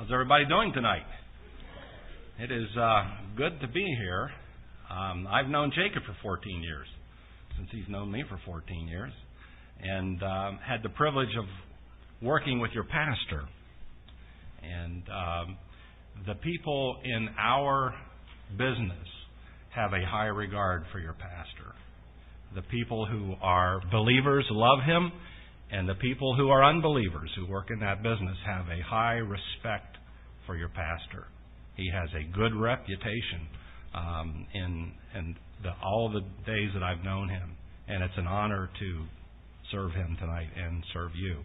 How's everybody doing tonight? It is uh, good to be here. Um, I've known Jacob for 14 years, since he's known me for 14 years, and um, had the privilege of working with your pastor. And um, the people in our business have a high regard for your pastor. The people who are believers love him and the people who are unbelievers who work in that business have a high respect for your pastor. He has a good reputation um, in, the, all the days that I've known him. And it's an honor to serve him tonight and serve you.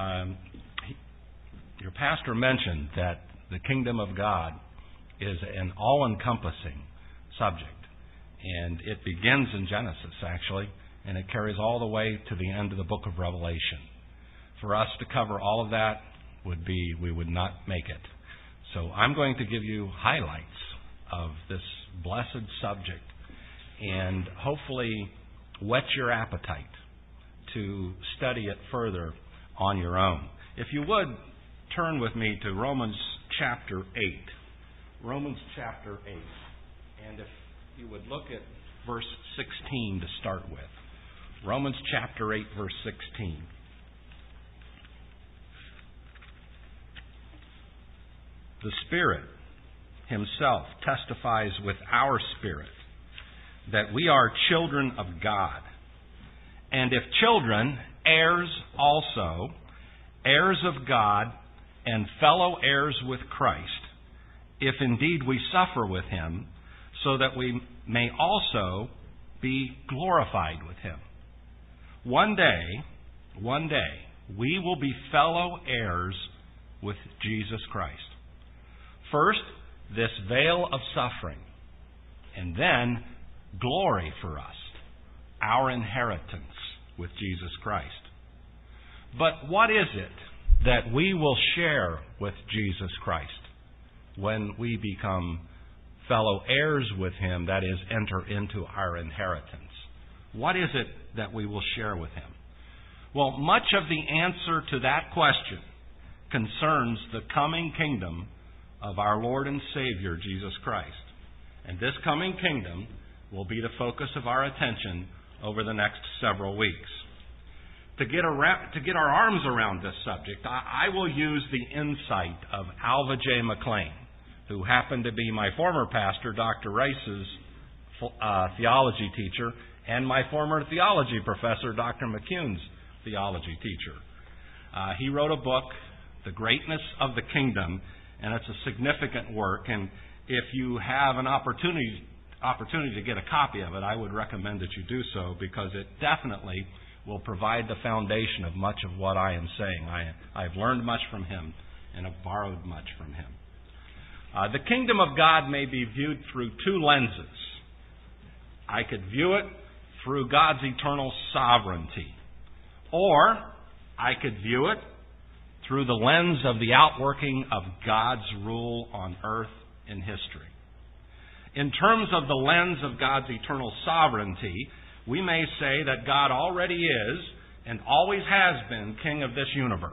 Um, he, your pastor mentioned that the kingdom of God is an all encompassing subject. And it begins in Genesis, actually and it carries all the way to the end of the book of Revelation. For us to cover all of that would be, we would not make it. So I'm going to give you highlights of this blessed subject and hopefully whet your appetite to study it further on your own. If you would, turn with me to Romans chapter 8. Romans chapter 8. And if you would look at verse 16 to start with. Romans chapter 8, verse 16. The Spirit Himself testifies with our spirit that we are children of God. And if children, heirs also, heirs of God, and fellow heirs with Christ, if indeed we suffer with Him, so that we may also be glorified with Him. One day, one day, we will be fellow heirs with Jesus Christ. First, this veil of suffering, and then glory for us, our inheritance with Jesus Christ. But what is it that we will share with Jesus Christ when we become fellow heirs with Him, that is, enter into our inheritance? What is it that we will share with him? Well, much of the answer to that question concerns the coming kingdom of our Lord and Savior, Jesus Christ. And this coming kingdom will be the focus of our attention over the next several weeks. To get, around, to get our arms around this subject, I, I will use the insight of Alva J. McClain, who happened to be my former pastor, Dr. Rice's uh, theology teacher and my former theology professor, Dr. McCune's theology teacher. Uh, he wrote a book, The Greatness of the Kingdom, and it's a significant work. And if you have an opportunity opportunity to get a copy of it, I would recommend that you do so because it definitely will provide the foundation of much of what I am saying. I, I've learned much from him and have borrowed much from him. Uh, the kingdom of God may be viewed through two lenses. I could view it through God's eternal sovereignty. Or I could view it through the lens of the outworking of God's rule on earth in history. In terms of the lens of God's eternal sovereignty, we may say that God already is and always has been king of this universe.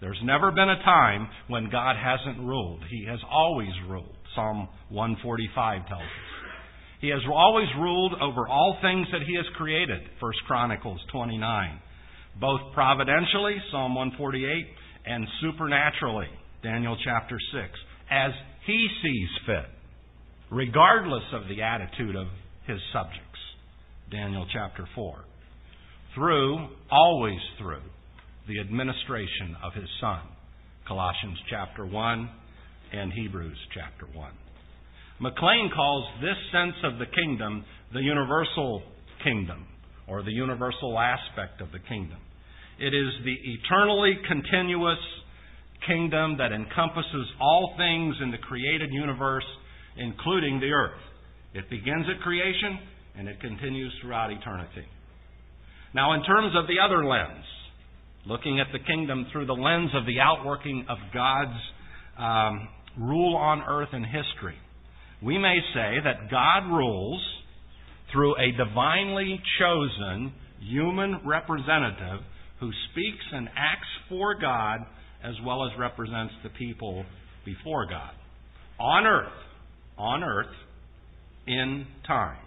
There's never been a time when God hasn't ruled. He has always ruled. Psalm 145 tells us. He has always ruled over all things that he has created, 1 Chronicles 29. Both providentially, Psalm 148, and supernaturally, Daniel chapter 6, as he sees fit, regardless of the attitude of his subjects, Daniel chapter 4. Through, always through, the administration of his Son, Colossians chapter 1 and Hebrews chapter 1. McClain calls this sense of the kingdom the universal kingdom, or the universal aspect of the kingdom. It is the eternally continuous kingdom that encompasses all things in the created universe, including the earth. It begins at creation and it continues throughout eternity. Now, in terms of the other lens, looking at the kingdom through the lens of the outworking of God's um, rule on earth and history, we may say that God rules through a divinely chosen human representative who speaks and acts for God as well as represents the people before God. On earth, on earth, in time.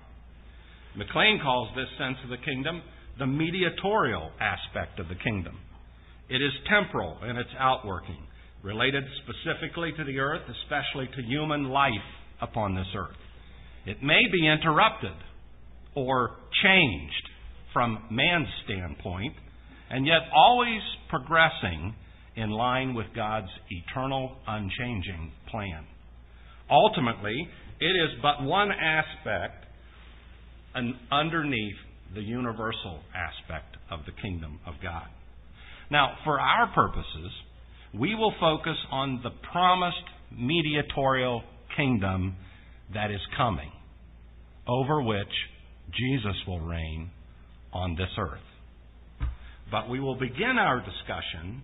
McClain calls this sense of the kingdom the mediatorial aspect of the kingdom. It is temporal in its outworking, related specifically to the earth, especially to human life upon this earth. It may be interrupted or changed from man's standpoint, and yet always progressing in line with God's eternal, unchanging plan. Ultimately, it is but one aspect underneath the universal aspect of the kingdom of God. Now, for our purposes, we will focus on the promised mediatorial kingdom that is coming, over which Jesus will reign on this earth. But we will begin our discussion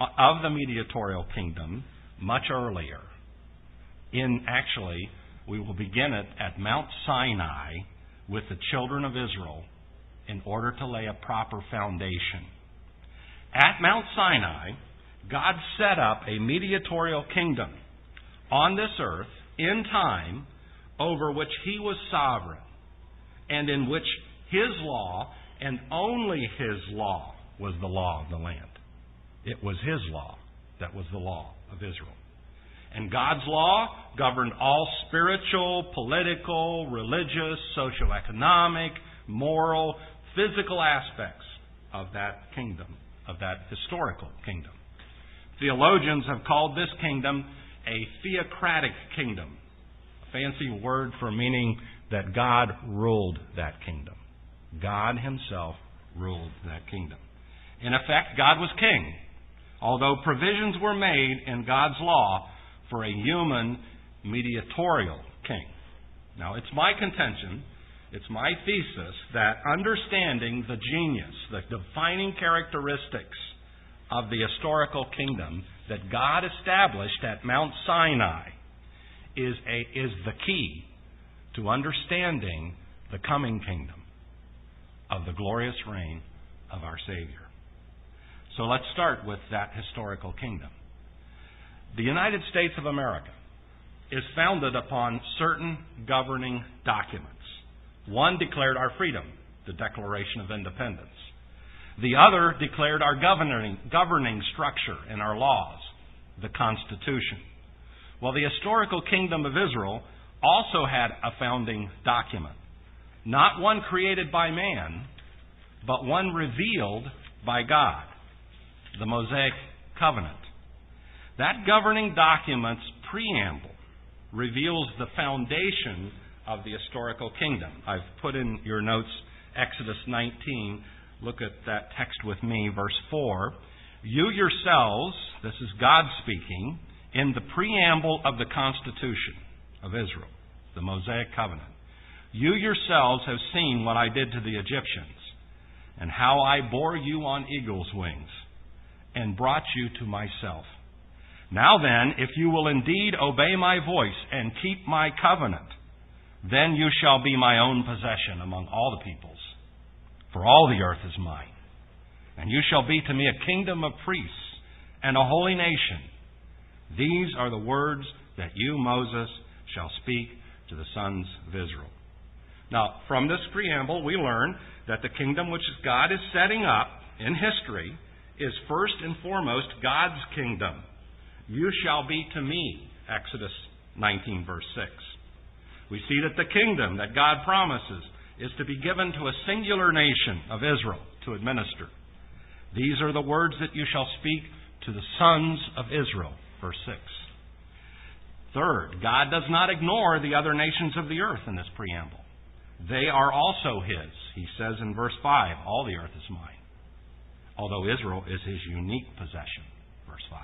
of the mediatorial kingdom much earlier. In actually, we will begin it at Mount Sinai with the children of Israel in order to lay a proper foundation. At Mount Sinai, God set up a mediatorial kingdom on this earth in time over which he was sovereign and in which his law and only his law was the law of the land. It was his law that was the law of Israel. And God's law governed all spiritual, political, religious, socioeconomic, moral, physical aspects of that kingdom, of that historical kingdom. Theologians have called this kingdom a theocratic kingdom, a fancy word for meaning that God ruled that kingdom. God Himself ruled that kingdom. In effect, God was king, although provisions were made in God's law for a human mediatorial king. Now, it's my contention, it's my thesis, that understanding the genius, the defining characteristics of the historical kingdom that God established at Mount Sinai is, a, is the key to understanding the coming kingdom of the glorious reign of our Savior. So let's start with that historical kingdom. The United States of America is founded upon certain governing documents. One declared our freedom, the Declaration of Independence. The other declared our governing, governing structure and our laws, the Constitution. Well, the historical kingdom of Israel also had a founding document. Not one created by man, but one revealed by God the Mosaic Covenant. That governing document's preamble reveals the foundation of the historical kingdom. I've put in your notes Exodus 19. Look at that text with me, verse 4. You yourselves, this is God speaking, in the preamble of the Constitution of Israel, the Mosaic Covenant, you yourselves have seen what I did to the Egyptians, and how I bore you on eagle's wings, and brought you to myself. Now then, if you will indeed obey my voice and keep my covenant, then you shall be my own possession among all the peoples, for all the earth is mine. And you shall be to me a kingdom of priests and a holy nation. These are the words that you, Moses, shall speak to the sons of Israel. Now, from this preamble, we learn that the kingdom which God is setting up in history is first and foremost God's kingdom. You shall be to me, Exodus 19, verse 6. We see that the kingdom that God promises is to be given to a singular nation of Israel to administer. These are the words that you shall speak to the sons of Israel, verse 6. Third, God does not ignore the other nations of the earth in this preamble. They are also His. He says in verse 5, All the earth is mine although Israel is his unique possession. Verse 5.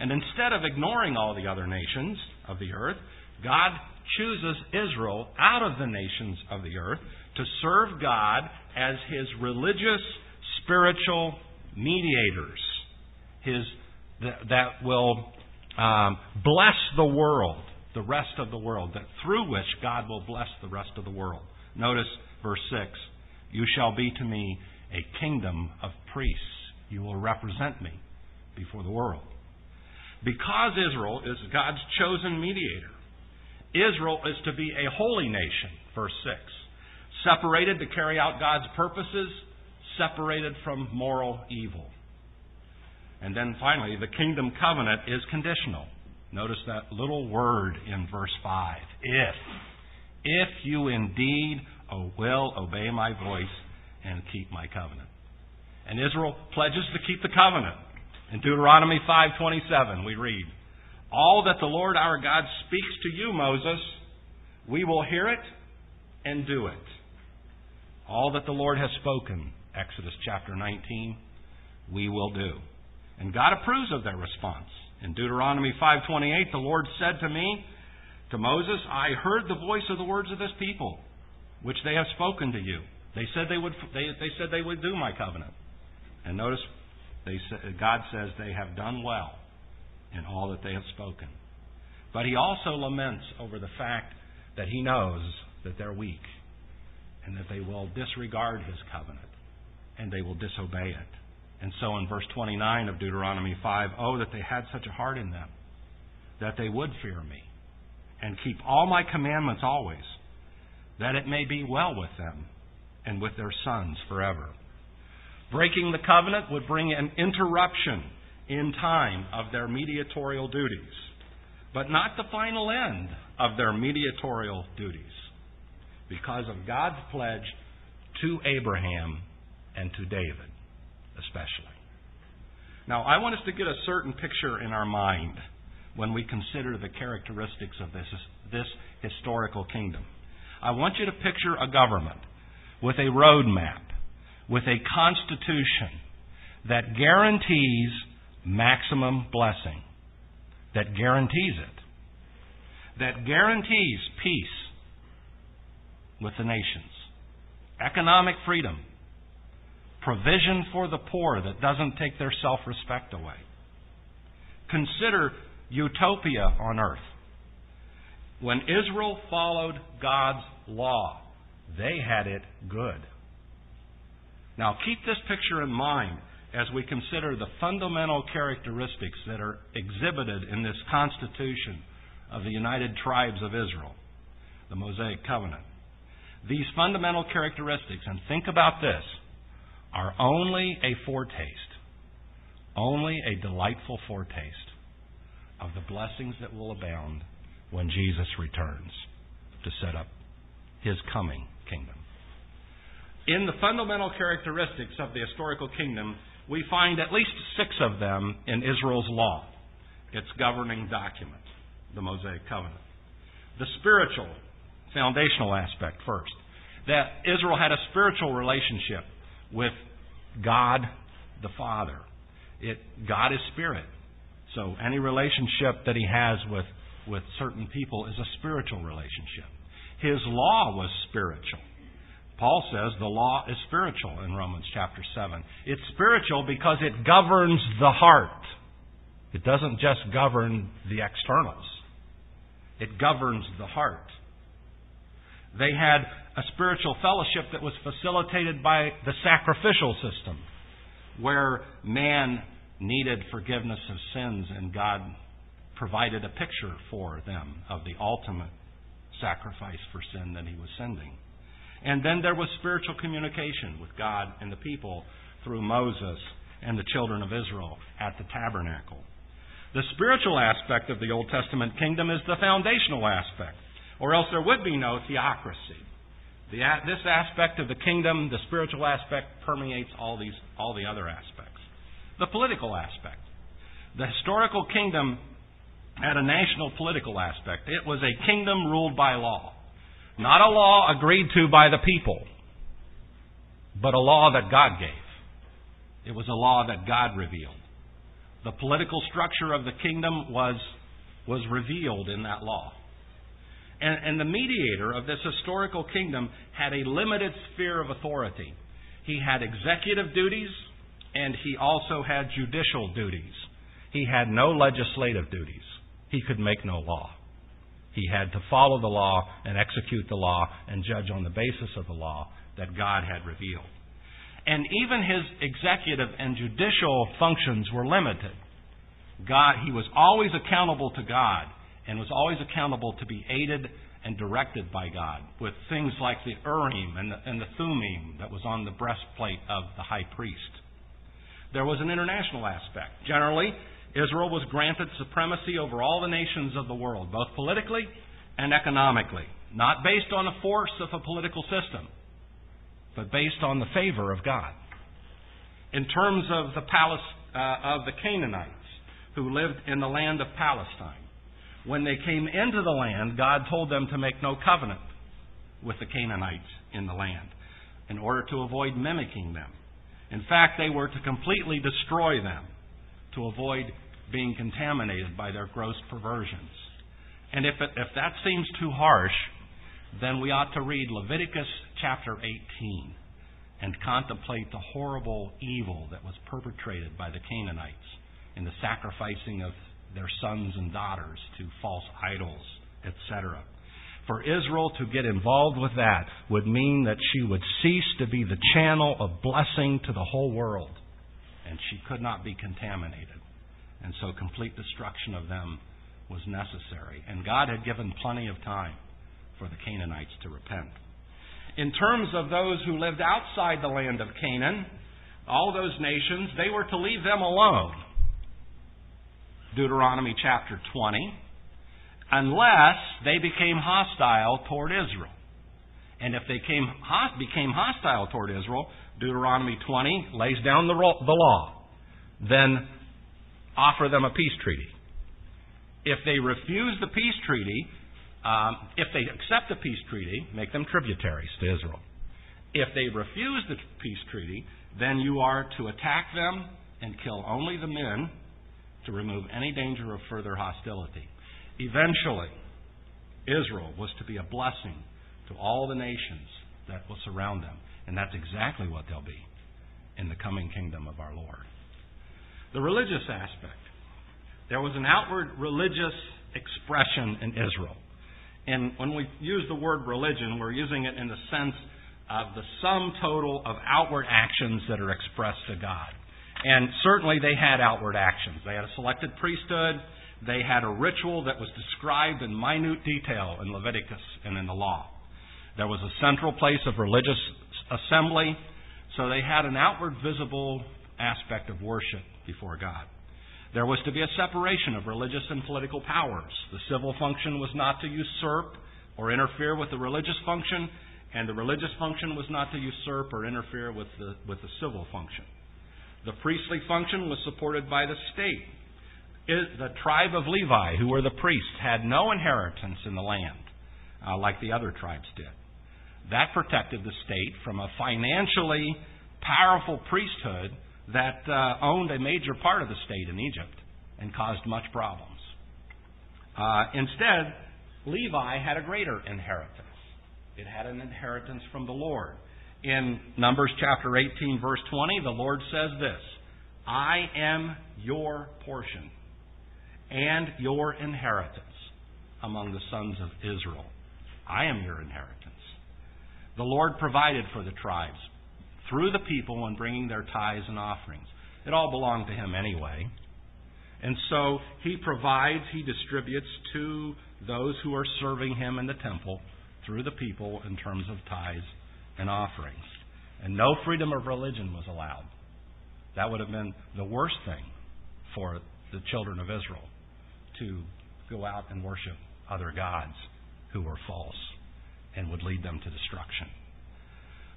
And instead of ignoring all the other nations of the earth, God chooses Israel out of the nations of the earth to serve God as his religious, spiritual mediators, his, that will um, bless the world, the rest of the world, that through which God will bless the rest of the world. Notice verse 6 You shall be to me a kingdom of priests. You will represent me before the world. Because Israel is God's chosen mediator, Israel is to be a holy nation, verse 6. Separated to carry out God's purposes, separated from moral evil. And then finally, the kingdom covenant is conditional. Notice that little word in verse 5. If. If you indeed will obey my voice and keep my covenant. And Israel pledges to keep the covenant. In Deuteronomy 5:27 we read, "All that the Lord our God speaks to you, Moses, we will hear it and do it." All that the Lord has spoken, Exodus chapter 19, we will do. And God approves of their response. In Deuteronomy 5:28, the Lord said to me, to Moses, I heard the voice of the words of this people, which they have spoken to you. They said they would they, they said they would do my covenant. And notice they, God says they have done well in all that they have spoken. But he also laments over the fact that he knows that they're weak and that they will disregard his covenant and they will disobey it. And so in verse 29 of Deuteronomy 5, oh, that they had such a heart in them, that they would fear me and keep all my commandments always, that it may be well with them and with their sons forever. Breaking the covenant would bring an interruption in time of their mediatorial duties, but not the final end of their mediatorial duties, because of God's pledge to Abraham and to David, especially. Now, I want us to get a certain picture in our mind when we consider the characteristics of this, this historical kingdom. I want you to picture a government with a roadmap with a constitution that guarantees maximum blessing, that guarantees it, that guarantees peace with the nations, economic freedom, provision for the poor that doesn't take their self respect away. Consider utopia on earth. When Israel followed God's law, they had it good. Now, keep this picture in mind as we consider the fundamental characteristics that are exhibited in this Constitution of the United Tribes of Israel, the Mosaic Covenant. These fundamental characteristics, and think about this, are only a foretaste, only a delightful foretaste of the blessings that will abound when Jesus returns to set up his coming kingdom. In the fundamental characteristics of the historical kingdom, we find at least six of them in Israel's law, its governing document, the Mosaic Covenant. The spiritual, foundational aspect first. That Israel had a spiritual relationship with God the Father. It, God is spirit. So any relationship that he has with, with certain people is a spiritual relationship. His law was spiritual. Paul says the law is spiritual in Romans chapter 7. It's spiritual because it governs the heart. It doesn't just govern the externals, it governs the heart. They had a spiritual fellowship that was facilitated by the sacrificial system, where man needed forgiveness of sins, and God provided a picture for them of the ultimate sacrifice for sin that he was sending. And then there was spiritual communication with God and the people through Moses and the children of Israel at the tabernacle. The spiritual aspect of the Old Testament kingdom is the foundational aspect, or else there would be no theocracy. The, this aspect of the kingdom, the spiritual aspect, permeates all, these, all the other aspects. The political aspect. The historical kingdom had a national political aspect. It was a kingdom ruled by law. Not a law agreed to by the people, but a law that God gave. It was a law that God revealed. The political structure of the kingdom was, was revealed in that law. And, and the mediator of this historical kingdom had a limited sphere of authority. He had executive duties and he also had judicial duties. He had no legislative duties. He could make no law. He had to follow the law and execute the law and judge on the basis of the law that God had revealed. And even his executive and judicial functions were limited. God, he was always accountable to God and was always accountable to be aided and directed by God with things like the Urim and the, and the Thummim that was on the breastplate of the high priest. There was an international aspect. Generally, Israel was granted supremacy over all the nations of the world, both politically and economically, not based on the force of a political system, but based on the favor of God. In terms of the palace uh, of the Canaanites who lived in the land of Palestine, when they came into the land, God told them to make no covenant with the Canaanites in the land in order to avoid mimicking them. In fact, they were to completely destroy them to avoid being contaminated by their gross perversions. And if, it, if that seems too harsh, then we ought to read Leviticus chapter 18 and contemplate the horrible evil that was perpetrated by the Canaanites in the sacrificing of their sons and daughters to false idols, etc. For Israel to get involved with that would mean that she would cease to be the channel of blessing to the whole world, and she could not be contaminated. And so complete destruction of them was necessary. And God had given plenty of time for the Canaanites to repent. In terms of those who lived outside the land of Canaan, all those nations, they were to leave them alone Deuteronomy chapter 20, unless they became hostile toward Israel. And if they came, became hostile toward Israel, Deuteronomy 20 lays down the, the law. Then offer them a peace treaty. If they refuse the peace treaty, um, if they accept the peace treaty, make them tributaries to Israel. If they refuse the peace treaty, then you are to attack them and kill only the men to remove any danger of further hostility. Eventually, Israel was to be a blessing to all the nations that will surround them. And that's exactly what they'll be in the coming kingdom of our Lord. The religious aspect. There was an outward religious expression in Israel. And when we use the word religion, we're using it in the sense of the sum total of outward actions that are expressed to God. And certainly they had outward actions. They had a selected priesthood. They had a ritual that was described in minute detail in Leviticus and in the law. There was a central place of religious assembly, so they had an outward visible aspect of worship before God. There was to be a separation of religious and political powers. The civil function was not to usurp or interfere with the religious function, and the religious function was not to usurp or interfere with the, with the civil function. The priestly function was supported by the state. the tribe of Levi, who were the priests, had no inheritance in the land uh, like the other tribes did. That protected the state from a financially powerful priesthood that uh, owned a major part of the state in Egypt and caused much problems. Uh, instead, Levi had a greater inheritance. It had an inheritance from the Lord in Numbers chapter 18, verse 20, the Lord says this I am your portion and your inheritance among the sons of Israel. I am your inheritance. The Lord provided for the tribes through the people in bringing their tithes and offerings. It all belonged to Him anyway. And so He provides, He distributes to those who are serving Him in the temple through the people in terms of tithes and offerings. And no freedom of religion was allowed. That would have been the worst thing for the children of Israel to go out and worship other gods who were false and would lead them to destruction.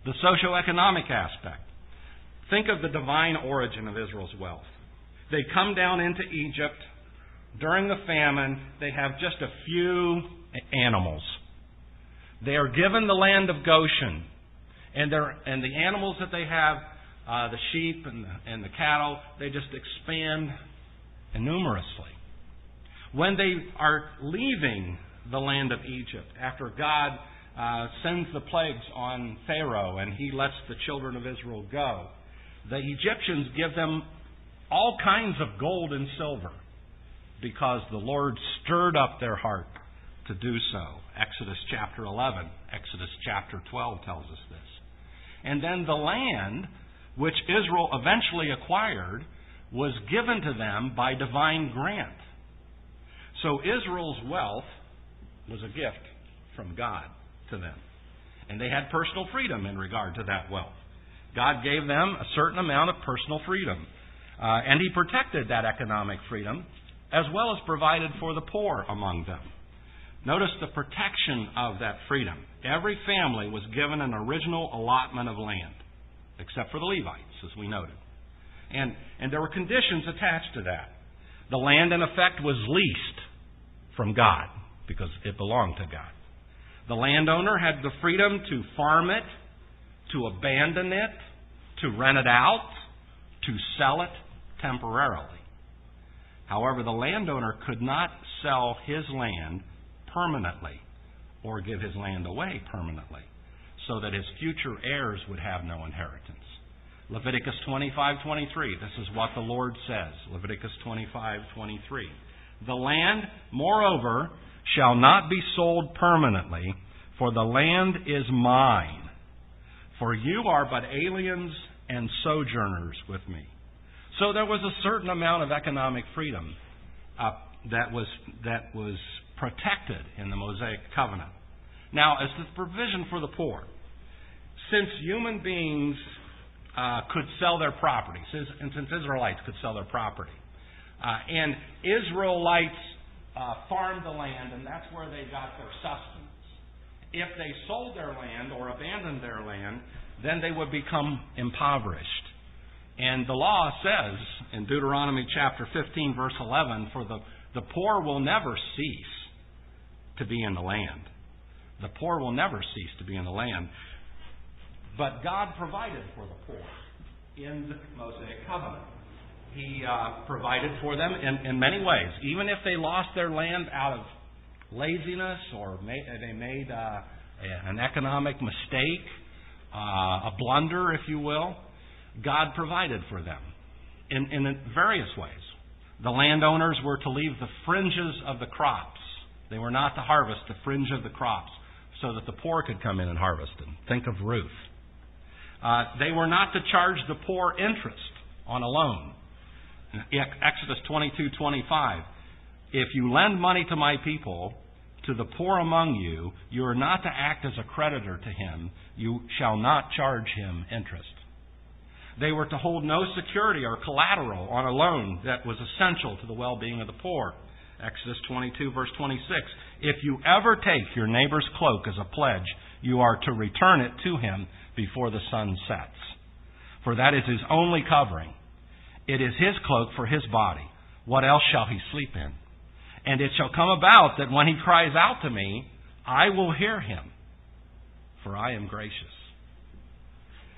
The socio-economic aspect. Think of the divine origin of Israel's wealth. They come down into Egypt during the famine. They have just a few animals. They are given the land of Goshen and and the animals that they have, uh, the sheep and the, and the cattle, they just expand numerously. When they are leaving the land of Egypt, after God uh, sends the plagues on Pharaoh and he lets the children of Israel go, the Egyptians give them all kinds of gold and silver because the Lord stirred up their heart to do so. Exodus chapter 11, Exodus chapter 12 tells us this. And then the land, which Israel eventually acquired, was given to them by divine grant. So Israel's wealth was a gift from God to them. And they had personal freedom in regard to that wealth. God gave them a certain amount of personal freedom. Uh, and He protected that economic freedom as well as provided for the poor among them. Notice the protection of that freedom. Every family was given an original allotment of land, except for the Levites, as we noted. And, and there were conditions attached to that. The land, in effect, was leased from God because it belonged to God. The landowner had the freedom to farm it, to abandon it, to rent it out, to sell it temporarily. However, the landowner could not sell his land permanently or give his land away permanently so that his future heirs would have no inheritance. Leviticus 25:23 this is what the Lord says Leviticus 25:23 The land moreover shall not be sold permanently for the land is mine for you are but aliens and sojourners with me so there was a certain amount of economic freedom uh, that was that was protected in the Mosaic covenant. Now, as the provision for the poor, since human beings uh, could sell their property, and since Israelites could sell their property, uh, and Israelites uh, farmed the land, and that's where they got their sustenance. If they sold their land or abandoned their land, then they would become impoverished. And the law says in Deuteronomy chapter 15, verse 11, for the, the poor will never cease to be in the land. The poor will never cease to be in the land. But God provided for the poor in the Mosaic covenant. He uh, provided for them in, in many ways. Even if they lost their land out of laziness or may, they made uh, an economic mistake, uh, a blunder, if you will, God provided for them in, in various ways. The landowners were to leave the fringes of the crops. They were not to harvest the fringe of the crops so that the poor could come in and harvest them. Think of Ruth. Uh, they were not to charge the poor interest on a loan. Exodus 22:25. If you lend money to my people, to the poor among you, you are not to act as a creditor to him. You shall not charge him interest. They were to hold no security or collateral on a loan that was essential to the well being of the poor. Exodus 22, verse 26. If you ever take your neighbor's cloak as a pledge, you are to return it to him before the sun sets. For that is his only covering. It is his cloak for his body. What else shall he sleep in? And it shall come about that when he cries out to me, I will hear him, for I am gracious.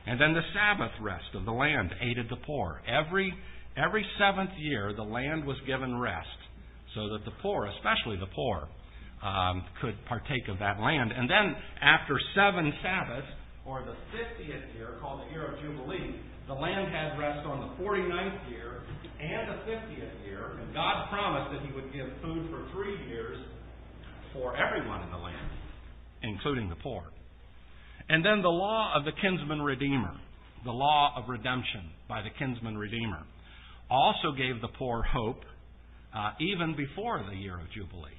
And then the Sabbath rest of the land aided the poor. Every, every seventh year, the land was given rest so that the poor, especially the poor, um, could partake of that land. And then, after seven Sabbaths, or the 50th year, called the year of Jubilee, the land had rest on the 49th year and the 50th year. And God promised that He would give food for three years for everyone in the land, including the poor. And then the law of the kinsman redeemer, the law of redemption by the kinsman redeemer, also gave the poor hope uh, even before the year of Jubilee.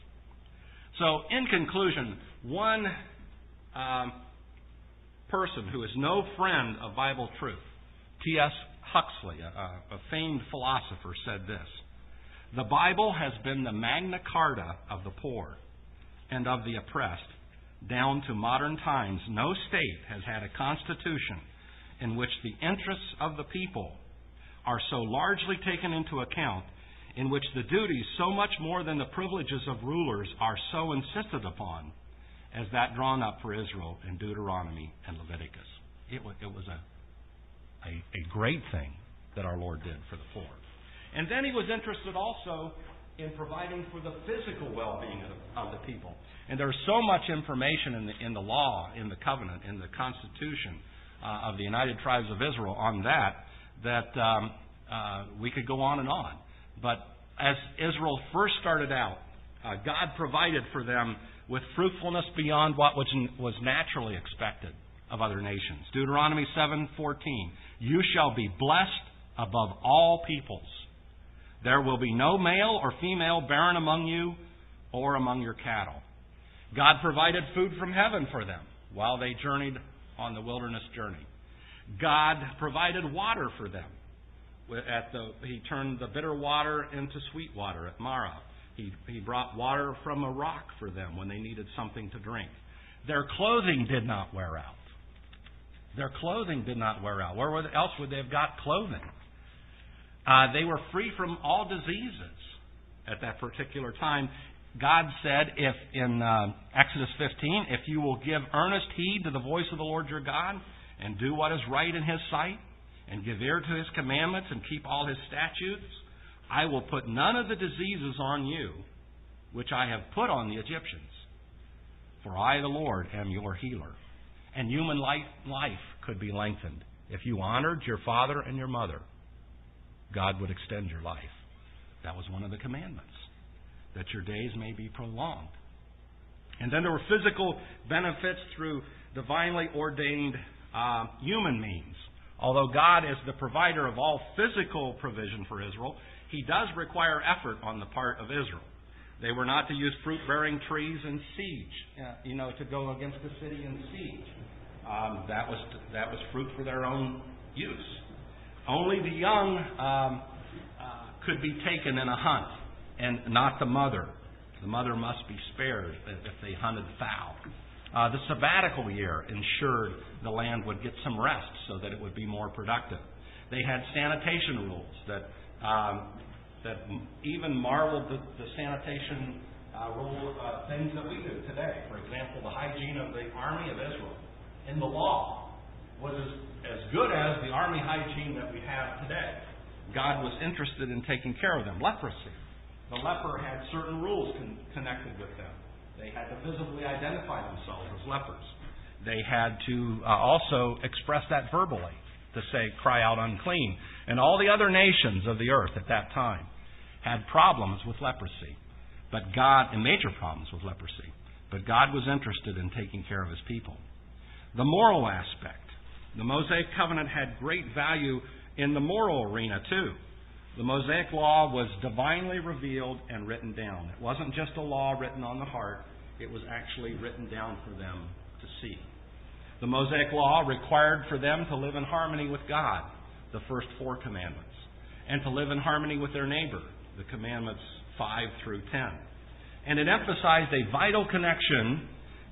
So, in conclusion, one um, person who is no friend of Bible truth, T.S. Huxley, a, a famed philosopher, said this The Bible has been the Magna Carta of the poor and of the oppressed down to modern times, no state has had a constitution in which the interests of the people are so largely taken into account, in which the duties, so much more than the privileges of rulers, are so insisted upon, as that drawn up for Israel in Deuteronomy and Leviticus. It was, it was a, a, a great thing that our Lord did for the poor. And then he was interested also in providing for the physical well being of, of the people. And there's so much information in the, in the law, in the covenant, in the Constitution uh, of the United Tribes of Israel on that, that um, uh, we could go on and on. But as Israel first started out, uh, God provided for them with fruitfulness beyond what was, was naturally expected of other nations. Deuteronomy 7:14, "You shall be blessed above all peoples. There will be no male or female barren among you or among your cattle. God provided food from heaven for them while they journeyed on the wilderness journey. God provided water for them. At the, he turned the bitter water into sweet water at Marah. He, he brought water from a rock for them when they needed something to drink. Their clothing did not wear out. Their clothing did not wear out. Where else would they have got clothing? Uh, they were free from all diseases at that particular time. God said, if in uh, Exodus 15, if you will give earnest heed to the voice of the Lord your God and do what is right in His sight and give ear to His commandments and keep all His statutes, I will put none of the diseases on you which I have put on the Egyptians. For I, the Lord, am your healer. And human life, could be lengthened. If you honored your father and your mother, God would extend your life. That was one of the commandments, that your days may be prolonged. And then there were physical benefits through divinely ordained uh, human means. Although God is the provider of all physical provision for Israel, He does require effort on the part of Israel. They were not to use fruit bearing trees in siege, you know, to go against the city in siege. Um, that, was, that was fruit for their own use. Only the young um, uh, could be taken in a hunt, and not the mother. The mother must be spared if they hunted fowl. Uh, the sabbatical year ensured the land would get some rest so that it would be more productive. They had sanitation rules that um, that even marveled the, the sanitation uh, rule uh, things that we do today. For example, the hygiene of the army of Israel in the law was as, as good as the army hygiene that we have today. God was interested in taking care of them. Leprosy. The leper had certain rules con- connected with them. They had to visibly identify themselves as lepers. They had to uh, also express that verbally to say, cry out unclean. And all the other nations of the earth at that time had problems with leprosy. But God, and major problems with leprosy. But God was interested in taking care of his people. The moral aspect. The Mosaic covenant had great value in the moral arena, too. The Mosaic law was divinely revealed and written down. It wasn't just a law written on the heart, it was actually written down for them to see. The Mosaic Law required for them to live in harmony with God, the first four commandments, and to live in harmony with their neighbor, the commandments 5 through 10. And it emphasized a vital connection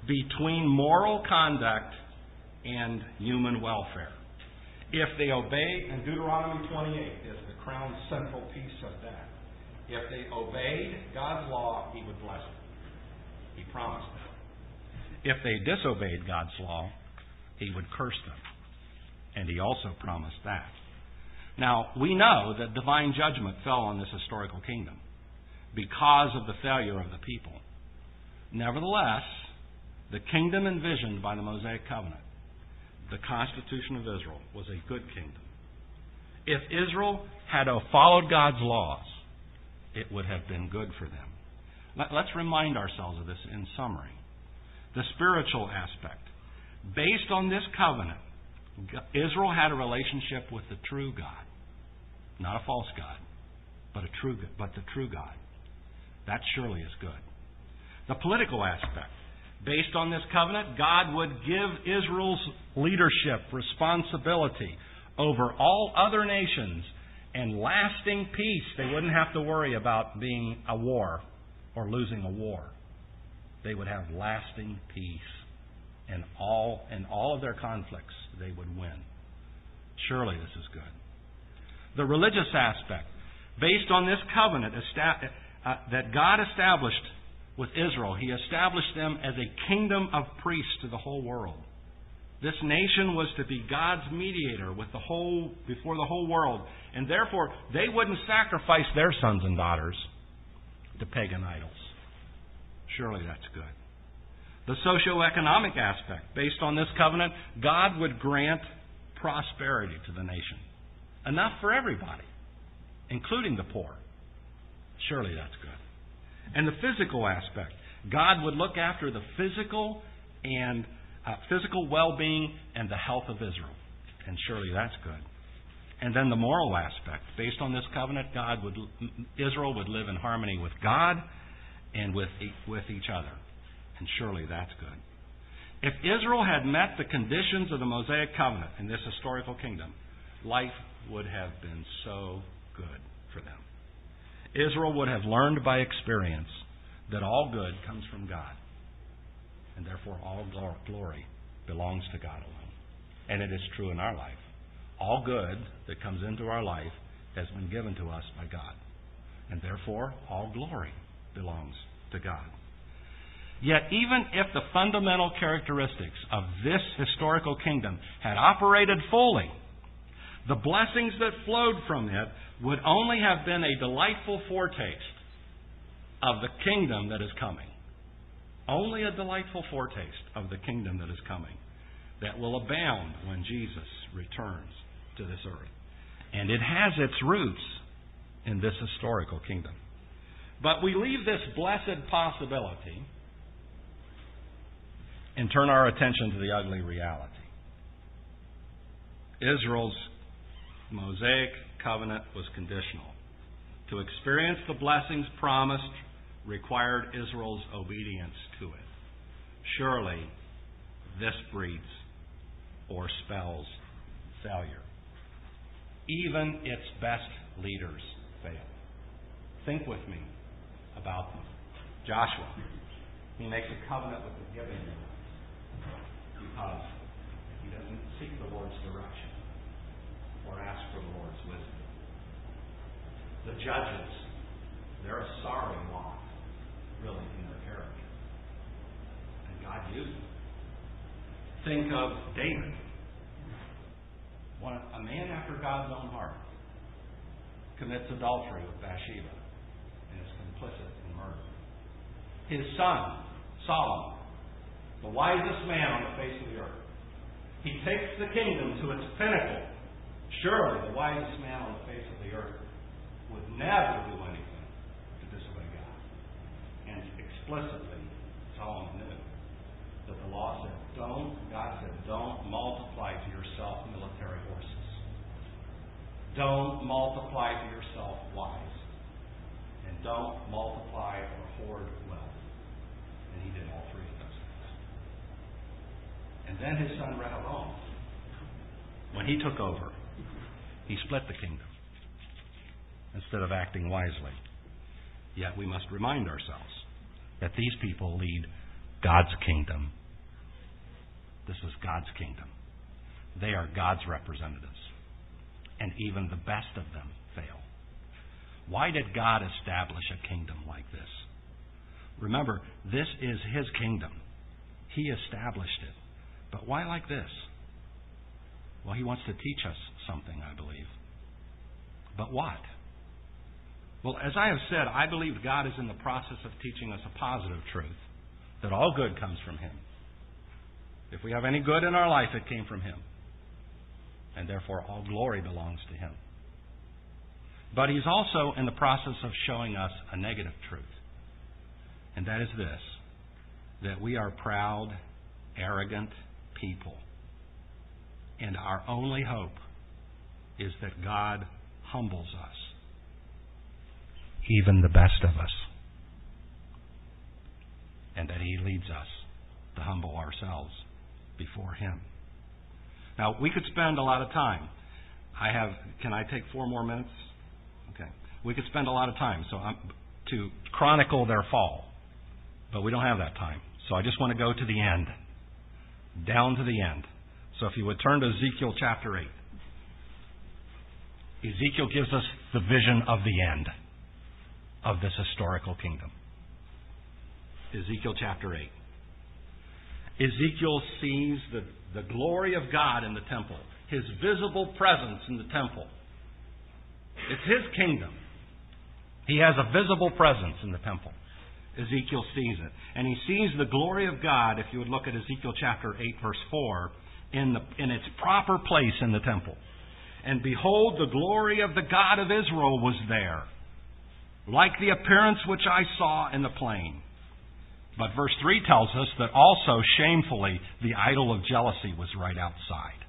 between moral conduct and human welfare. If they obey, and Deuteronomy 28 is the crown central piece of that. If they obeyed God's law, He would bless them. He promised them. If they disobeyed God's law, He would curse them. And He also promised that. Now, we know that divine judgment fell on this historical kingdom because of the failure of the people. Nevertheless, the kingdom envisioned by the Mosaic covenant, the Constitution of Israel, was a good kingdom. If Israel had followed God's laws, it would have been good for them. Let, us remind ourselves of this in summary. The spiritual aspect. Based on this covenant, Israel had a relationship with the true God. Not a false God, but a true but the true God. That surely is good. The political aspect. Based on this covenant, God would give Israel's leadership responsibility over all other nations and lasting peace. They wouldn't have to worry about being a war or losing a war. They would have lasting peace. And all in all of their conflicts they would win. Surely this is good. The religious aspect, based on this covenant uh, that God established with Israel, He established them as a kingdom of priests to the whole world. This nation was to be God's mediator with the whole before the whole world, and therefore they wouldn't sacrifice their sons and daughters to pagan idols. Surely that's good. The socio-economic aspect, based on this covenant, God would grant prosperity to the nation. Enough for everybody, including the poor. Surely that's good. And the physical aspect, God would look after the physical and uh, physical well-being and the health of Israel. And surely that's good. And then the moral aspect. Based on this covenant, God would, Israel would live in harmony with God and with, with each other. And surely that's good. If Israel had met the conditions of the Mosaic covenant in this historical kingdom, life would have been so good for them. Israel would have learned by experience that all good comes from God, and therefore all glory belongs to God alone. And it is true in our life. All good that comes into our life has been given to us by God, and therefore all glory belongs to God. Yet, even if the fundamental characteristics of this historical kingdom had operated fully, the blessings that flowed from it would only have been a delightful foretaste of the kingdom that is coming. Only a delightful foretaste of the kingdom that is coming that will abound when Jesus returns to this earth. And it has its roots in this historical kingdom. But we leave this blessed possibility and turn our attention to the ugly reality. Israel's Mosaic covenant was conditional. To experience the blessings promised required Israel's obedience to it. Surely this breeds or spells failure. Even its best leaders fail. Think with me about them. Joshua, he makes a covenant with the Gibeonites because he doesn't seek the Lord's direction or ask for the Lord's wisdom. The judges, they're a sorry lot, really, in their character. And God used them. Think of David, a man after God's own heart, commits adultery with Bathsheba and is complicit in murder. His son, Solomon, the wisest man on the face of the earth, he takes the kingdom to its pinnacle Surely the wisest man on the face of the earth would never do anything to disobey God. And explicitly, Solomon knew that the law said, don't, God said, don't multiply to yourself military horses. Don't multiply to yourself wives. And don't multiply or hoard wealth. And he did all three of those things. And then his son Rehoboam, when he took over, he split the kingdom instead of acting wisely. Yet we must remind ourselves that these people lead God's kingdom. This is God's kingdom. They are God's representatives. And even the best of them fail. Why did God establish a kingdom like this? Remember, this is His kingdom. He established it. But why like this? Well, He wants to teach us something, I believe. But what? Well, as I have said, I believe God is in the process of teaching us a positive truth that all good comes from Him. If we have any good in our life, it came from Him. And therefore, all glory belongs to Him. But He's also in the process of showing us a negative truth. And that is this that we are proud, arrogant people. And our only hope is that God humbles us, even the best of us, and that He leads us to humble ourselves before Him. Now, we could spend a lot of time. I have, can I take four more minutes? Okay. We could spend a lot of time so I'm, to chronicle their fall, but we don't have that time. So I just want to go to the end, down to the end. So if you would turn to Ezekiel chapter 8. Ezekiel gives us the vision of the end of this historical kingdom. Ezekiel chapter 8. Ezekiel sees the, the glory of God in the temple, his visible presence in the temple. It's his kingdom. He has a visible presence in the temple. Ezekiel sees it. And he sees the glory of God, if you would look at Ezekiel chapter 8, verse 4, in, the, in its proper place in the temple. And behold, the glory of the God of Israel was there, like the appearance which I saw in the plain. But verse 3 tells us that also, shamefully, the idol of jealousy was right outside.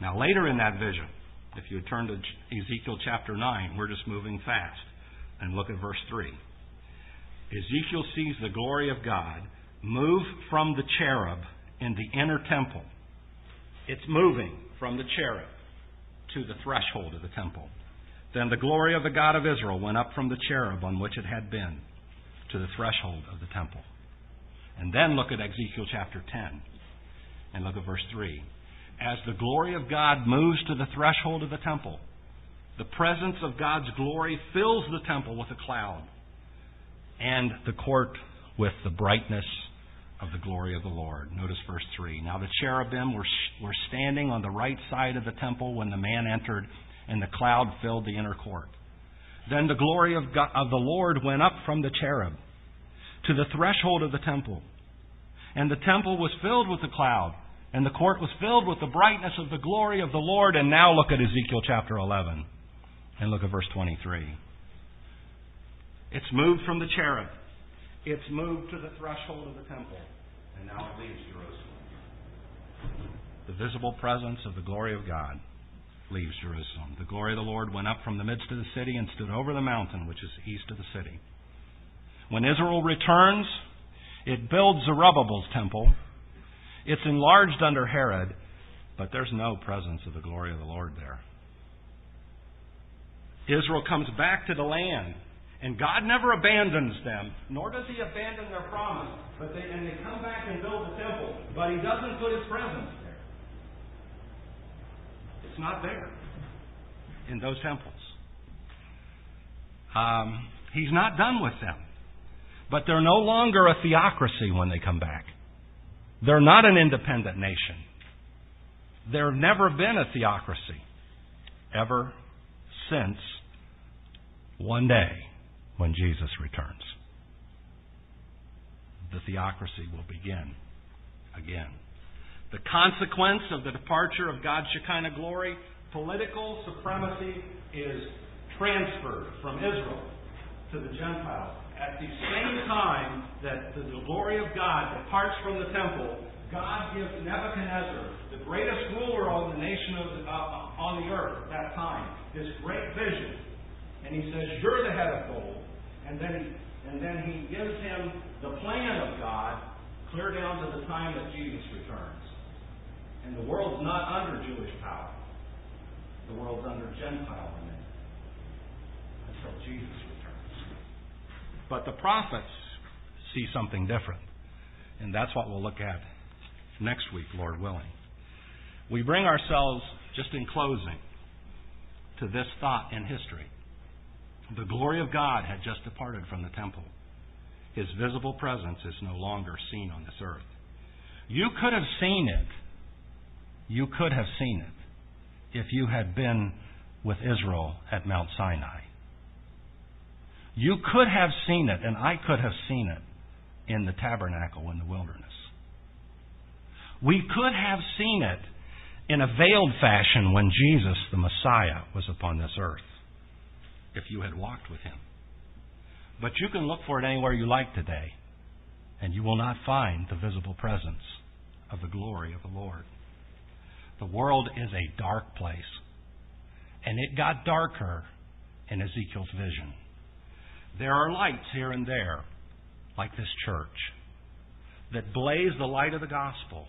Now, later in that vision, if you turn to Ezekiel chapter 9, we're just moving fast, and look at verse 3. Ezekiel sees the glory of God move from the cherub in the inner temple. It's moving from the cherub to the threshold of the temple. Then the glory of the God of Israel went up from the cherub on which it had been to the threshold of the temple. And then look at Ezekiel chapter 10 and look at verse 3. As the glory of God moves to the threshold of the temple, the presence of God's glory fills the temple with a cloud and the court with the brightness of the glory of the Lord. Notice verse 3. Now the cherubim were, were standing on the right side of the temple when the man entered, and the cloud filled the inner court. Then the glory of, God, of the Lord went up from the cherub to the threshold of the temple. And the temple was filled with the cloud, and the court was filled with the brightness of the glory of the Lord. And now look at Ezekiel chapter 11, and look at verse 23. It's moved from the cherub. It's moved to the threshold of the temple, and now it leaves Jerusalem. The visible presence of the glory of God leaves Jerusalem. The glory of the Lord went up from the midst of the city and stood over the mountain which is east of the city. When Israel returns, it builds Zerubbabel's temple. It's enlarged under Herod, but there's no presence of the glory of the Lord there. Israel comes back to the land, and God never abandons them, nor does He abandon their promise. But they, and they come back and build the temple, but He doesn't put His presence there. It's not there in those temples. Um, he's not done with them. But they're no longer a theocracy when they come back. They're not an independent nation. There's never been a theocracy ever since one day when Jesus returns. The theocracy will begin again. The consequence of the departure of God's Shekinah glory, political supremacy, is transferred from Israel to the Gentiles. At the same time that the glory of God departs from the temple, God gives Nebuchadnezzar, the greatest ruler of the nation of the, uh, on the earth at that time, this great vision. And he says, You're the head of gold. And then, and then he gives him the plan of God clear down to the time that Jesus returns. And the world's not under Jewish power. The world's under Gentile dominion until Jesus returns. But the prophets see something different. And that's what we'll look at next week, Lord willing. We bring ourselves, just in closing, to this thought in history. The glory of God had just departed from the temple. His visible presence is no longer seen on this earth. You could have seen it you could have seen it if you had been with Israel at Mount Sinai. You could have seen it, and I could have seen it in the tabernacle in the wilderness. We could have seen it in a veiled fashion when Jesus, the Messiah, was upon this earth, if you had walked with him. But you can look for it anywhere you like today, and you will not find the visible presence of the glory of the Lord. The world is a dark place. And it got darker in Ezekiel's vision. There are lights here and there, like this church, that blaze the light of the gospel.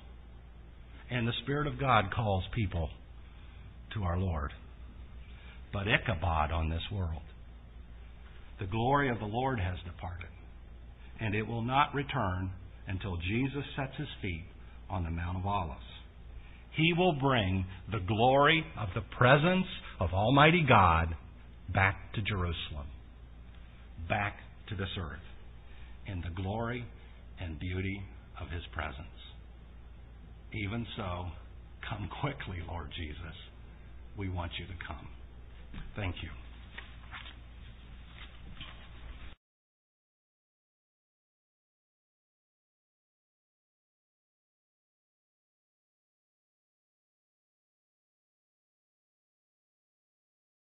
And the Spirit of God calls people to our Lord. But Ichabod on this world. The glory of the Lord has departed. And it will not return until Jesus sets his feet on the Mount of Olives. He will bring the glory of the presence of Almighty God back to Jerusalem, back to this earth, in the glory and beauty of His presence. Even so, come quickly, Lord Jesus. We want you to come. Thank you.